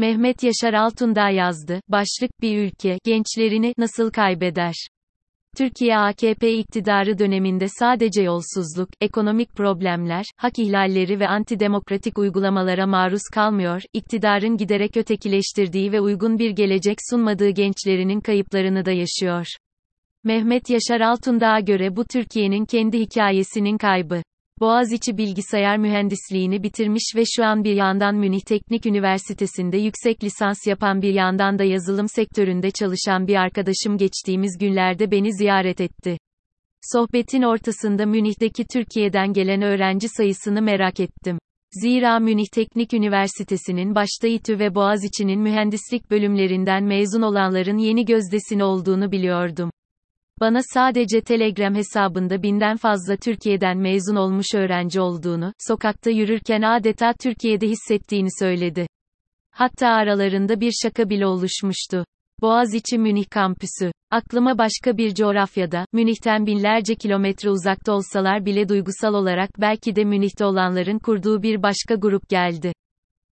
Mehmet Yaşar Altundağ yazdı. Başlık bir ülke gençlerini nasıl kaybeder? Türkiye AKP iktidarı döneminde sadece yolsuzluk, ekonomik problemler, hak ihlalleri ve antidemokratik uygulamalara maruz kalmıyor, iktidarın giderek ötekileştirdiği ve uygun bir gelecek sunmadığı gençlerinin kayıplarını da yaşıyor. Mehmet Yaşar Altundağ'a göre bu Türkiye'nin kendi hikayesinin kaybı. Boğaziçi bilgisayar mühendisliğini bitirmiş ve şu an bir yandan Münih Teknik Üniversitesi'nde yüksek lisans yapan bir yandan da yazılım sektöründe çalışan bir arkadaşım geçtiğimiz günlerde beni ziyaret etti. Sohbetin ortasında Münih'teki Türkiye'den gelen öğrenci sayısını merak ettim. Zira Münih Teknik Üniversitesi'nin başta İTÜ ve Boğaziçi'nin mühendislik bölümlerinden mezun olanların yeni gözdesini olduğunu biliyordum. Bana sadece Telegram hesabında binden fazla Türkiye'den mezun olmuş öğrenci olduğunu, sokakta yürürken adeta Türkiye'de hissettiğini söyledi. Hatta aralarında bir şaka bile oluşmuştu. Boğaziçi Münih kampüsü. Aklıma başka bir coğrafyada, Münih'ten binlerce kilometre uzakta olsalar bile duygusal olarak belki de Münih'te olanların kurduğu bir başka grup geldi.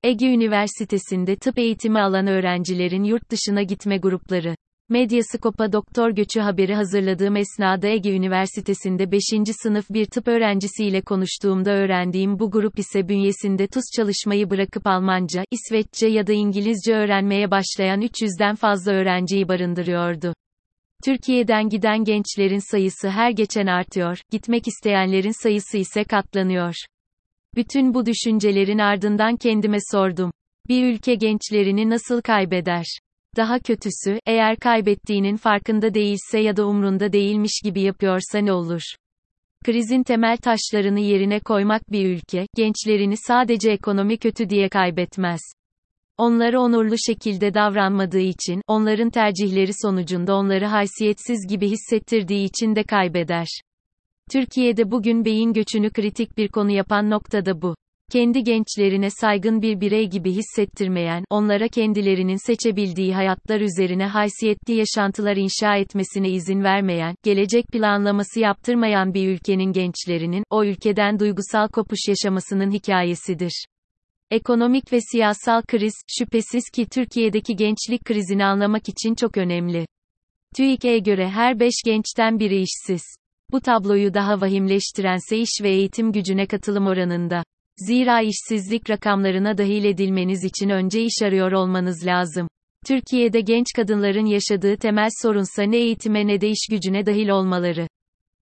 Ege Üniversitesi'nde tıp eğitimi alan öğrencilerin yurt dışına gitme grupları. Medyaskop'a doktor göçü haberi hazırladığım esnada Ege Üniversitesi'nde 5. sınıf bir tıp öğrencisiyle konuştuğumda öğrendiğim bu grup ise bünyesinde TUS çalışmayı bırakıp Almanca, İsveççe ya da İngilizce öğrenmeye başlayan 300'den fazla öğrenciyi barındırıyordu. Türkiye'den giden gençlerin sayısı her geçen artıyor, gitmek isteyenlerin sayısı ise katlanıyor. Bütün bu düşüncelerin ardından kendime sordum. Bir ülke gençlerini nasıl kaybeder? Daha kötüsü, eğer kaybettiğinin farkında değilse ya da umrunda değilmiş gibi yapıyorsa ne olur? Krizin temel taşlarını yerine koymak bir ülke, gençlerini sadece ekonomi kötü diye kaybetmez. Onlara onurlu şekilde davranmadığı için, onların tercihleri sonucunda onları haysiyetsiz gibi hissettirdiği için de kaybeder. Türkiye'de bugün beyin göçünü kritik bir konu yapan nokta da bu kendi gençlerine saygın bir birey gibi hissettirmeyen, onlara kendilerinin seçebildiği hayatlar üzerine haysiyetli yaşantılar inşa etmesine izin vermeyen, gelecek planlaması yaptırmayan bir ülkenin gençlerinin, o ülkeden duygusal kopuş yaşamasının hikayesidir. Ekonomik ve siyasal kriz, şüphesiz ki Türkiye'deki gençlik krizini anlamak için çok önemli. TÜİK'e göre her 5 gençten biri işsiz. Bu tabloyu daha vahimleştirense iş ve eğitim gücüne katılım oranında. Zira işsizlik rakamlarına dahil edilmeniz için önce iş arıyor olmanız lazım. Türkiye'de genç kadınların yaşadığı temel sorunsa ne eğitime ne de iş gücüne dahil olmaları.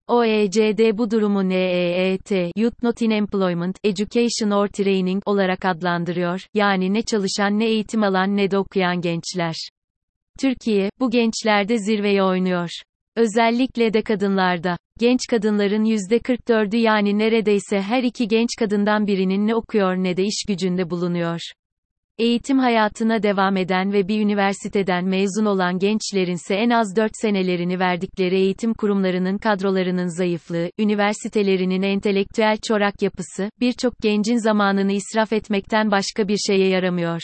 OECD bu durumu NEET, Youth Not in Employment, Education or Training olarak adlandırıyor, yani ne çalışan ne eğitim alan ne de okuyan gençler. Türkiye, bu gençlerde zirveye oynuyor. Özellikle de kadınlarda. Genç kadınların %44'ü yani neredeyse her iki genç kadından birinin ne okuyor ne de iş gücünde bulunuyor. Eğitim hayatına devam eden ve bir üniversiteden mezun olan gençlerinse en az 4 senelerini verdikleri eğitim kurumlarının kadrolarının zayıflığı, üniversitelerinin entelektüel çorak yapısı, birçok gencin zamanını israf etmekten başka bir şeye yaramıyor.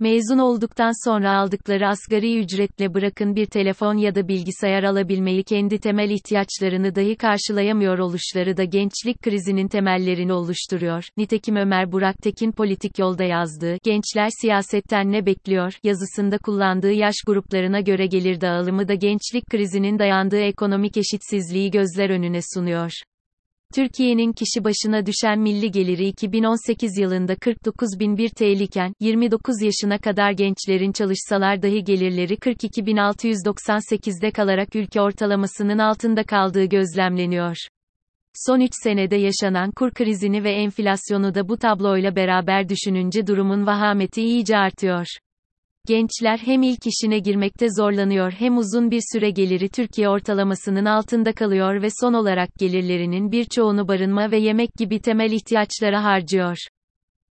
Mezun olduktan sonra aldıkları asgari ücretle bırakın bir telefon ya da bilgisayar alabilmeyi kendi temel ihtiyaçlarını dahi karşılayamıyor oluşları da gençlik krizinin temellerini oluşturuyor. Nitekim Ömer Burak Tekin politik yolda yazdığı Gençler siyasetten ne bekliyor yazısında kullandığı yaş gruplarına göre gelir dağılımı da gençlik krizinin dayandığı ekonomik eşitsizliği gözler önüne sunuyor. Türkiye'nin kişi başına düşen milli geliri 2018 yılında 49.001 TL iken, 29 yaşına kadar gençlerin çalışsalar dahi gelirleri 42.698'de kalarak ülke ortalamasının altında kaldığı gözlemleniyor. Son 3 senede yaşanan kur krizini ve enflasyonu da bu tabloyla beraber düşününce durumun vahameti iyice artıyor. Gençler hem ilk işine girmekte zorlanıyor hem uzun bir süre geliri Türkiye ortalamasının altında kalıyor ve son olarak gelirlerinin birçoğunu barınma ve yemek gibi temel ihtiyaçlara harcıyor.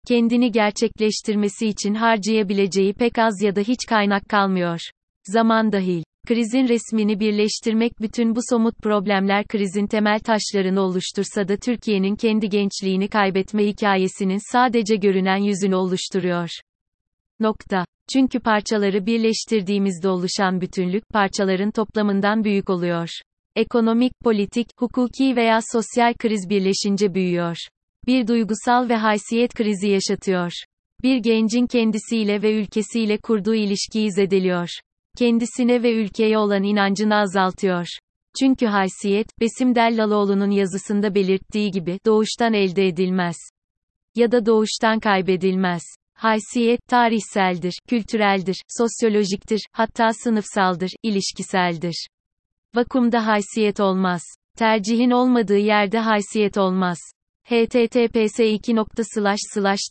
Kendini gerçekleştirmesi için harcayabileceği pek az ya da hiç kaynak kalmıyor. Zaman dahil. Krizin resmini birleştirmek bütün bu somut problemler krizin temel taşlarını oluştursa da Türkiye'nin kendi gençliğini kaybetme hikayesinin sadece görünen yüzünü oluşturuyor. Nokta. Çünkü parçaları birleştirdiğimizde oluşan bütünlük, parçaların toplamından büyük oluyor. Ekonomik, politik, hukuki veya sosyal kriz birleşince büyüyor. Bir duygusal ve haysiyet krizi yaşatıyor. Bir gencin kendisiyle ve ülkesiyle kurduğu ilişkiyi zedeliyor. Kendisine ve ülkeye olan inancını azaltıyor. Çünkü haysiyet, Besim Dellaloğlu'nun yazısında belirttiği gibi, doğuştan elde edilmez. Ya da doğuştan kaybedilmez. Haysiyet, tarihseldir, kültüreldir, sosyolojiktir, hatta sınıfsaldır, ilişkiseldir. Vakumda haysiyet olmaz. Tercihin olmadığı yerde haysiyet olmaz https 2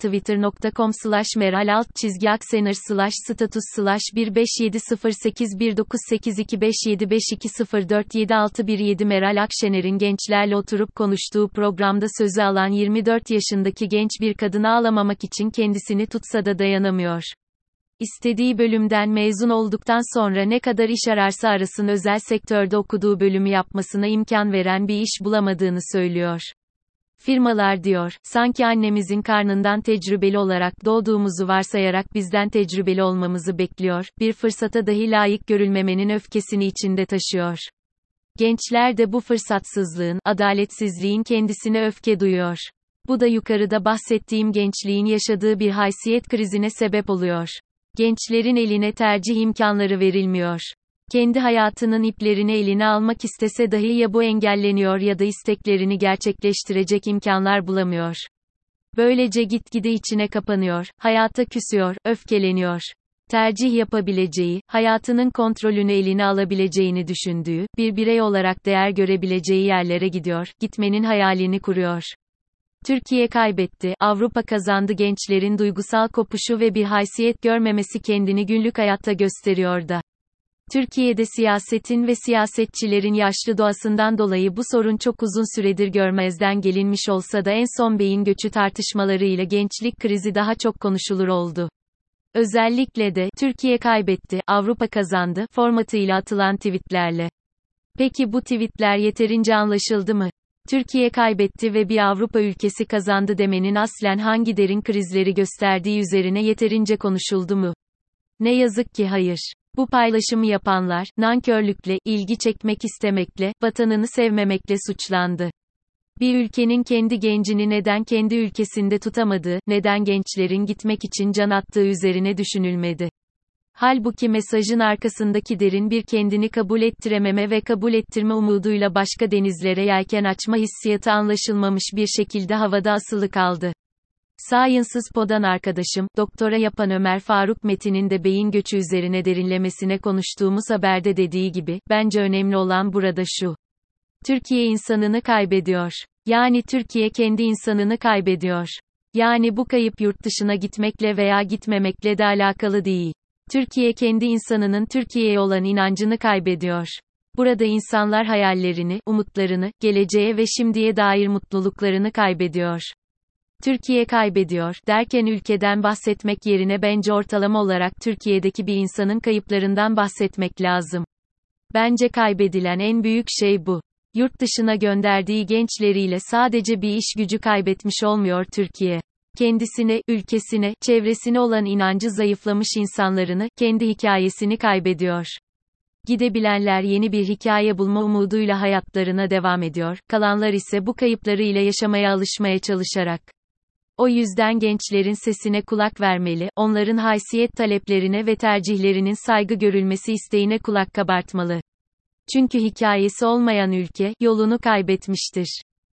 twitter.com slash meral alt çizgi aksenir slash status slash 15708198257520474617 Meral Akşener'in gençlerle oturup konuştuğu programda sözü alan 24 yaşındaki genç bir kadını ağlamamak için kendisini tutsa da dayanamıyor. İstediği bölümden mezun olduktan sonra ne kadar iş ararsa arasın özel sektörde okuduğu bölümü yapmasına imkan veren bir iş bulamadığını söylüyor. Firmalar diyor, sanki annemizin karnından tecrübeli olarak doğduğumuzu varsayarak bizden tecrübeli olmamızı bekliyor, bir fırsata dahi layık görülmemenin öfkesini içinde taşıyor. Gençler de bu fırsatsızlığın, adaletsizliğin kendisine öfke duyuyor. Bu da yukarıda bahsettiğim gençliğin yaşadığı bir haysiyet krizine sebep oluyor. Gençlerin eline tercih imkanları verilmiyor kendi hayatının iplerini eline almak istese dahi ya bu engelleniyor ya da isteklerini gerçekleştirecek imkanlar bulamıyor. Böylece gitgide içine kapanıyor, hayata küsüyor, öfkeleniyor. Tercih yapabileceği, hayatının kontrolünü eline alabileceğini düşündüğü, bir birey olarak değer görebileceği yerlere gidiyor, gitmenin hayalini kuruyor. Türkiye kaybetti, Avrupa kazandı gençlerin duygusal kopuşu ve bir haysiyet görmemesi kendini günlük hayatta gösteriyor da. Türkiye'de siyasetin ve siyasetçilerin yaşlı doğasından dolayı bu sorun çok uzun süredir görmezden gelinmiş olsa da en son beyin göçü tartışmalarıyla gençlik krizi daha çok konuşulur oldu. Özellikle de Türkiye kaybetti, Avrupa kazandı formatıyla atılan tweetlerle. Peki bu tweetler yeterince anlaşıldı mı? Türkiye kaybetti ve bir Avrupa ülkesi kazandı demenin aslen hangi derin krizleri gösterdiği üzerine yeterince konuşuldu mu? Ne yazık ki hayır. Bu paylaşımı yapanlar, nankörlükle, ilgi çekmek istemekle, vatanını sevmemekle suçlandı. Bir ülkenin kendi gencini neden kendi ülkesinde tutamadığı, neden gençlerin gitmek için can attığı üzerine düşünülmedi. Halbuki mesajın arkasındaki derin bir kendini kabul ettirememe ve kabul ettirme umuduyla başka denizlere yelken açma hissiyatı anlaşılmamış bir şekilde havada asılı kaldı. Sciences Pod'an arkadaşım, doktora yapan Ömer Faruk Metin'in de beyin göçü üzerine derinlemesine konuştuğumuz haberde dediği gibi, bence önemli olan burada şu. Türkiye insanını kaybediyor. Yani Türkiye kendi insanını kaybediyor. Yani bu kayıp yurt dışına gitmekle veya gitmemekle de alakalı değil. Türkiye kendi insanının Türkiye'ye olan inancını kaybediyor. Burada insanlar hayallerini, umutlarını, geleceğe ve şimdiye dair mutluluklarını kaybediyor. Türkiye kaybediyor derken ülkeden bahsetmek yerine bence ortalama olarak Türkiye'deki bir insanın kayıplarından bahsetmek lazım. Bence kaybedilen en büyük şey bu. Yurt dışına gönderdiği gençleriyle sadece bir iş gücü kaybetmiş olmuyor Türkiye. Kendisine, ülkesine, çevresine olan inancı zayıflamış insanlarını, kendi hikayesini kaybediyor. Gidebilenler yeni bir hikaye bulma umuduyla hayatlarına devam ediyor, kalanlar ise bu kayıplarıyla yaşamaya alışmaya çalışarak o yüzden gençlerin sesine kulak vermeli, onların haysiyet taleplerine ve tercihlerinin saygı görülmesi isteğine kulak kabartmalı. Çünkü hikayesi olmayan ülke, yolunu kaybetmiştir.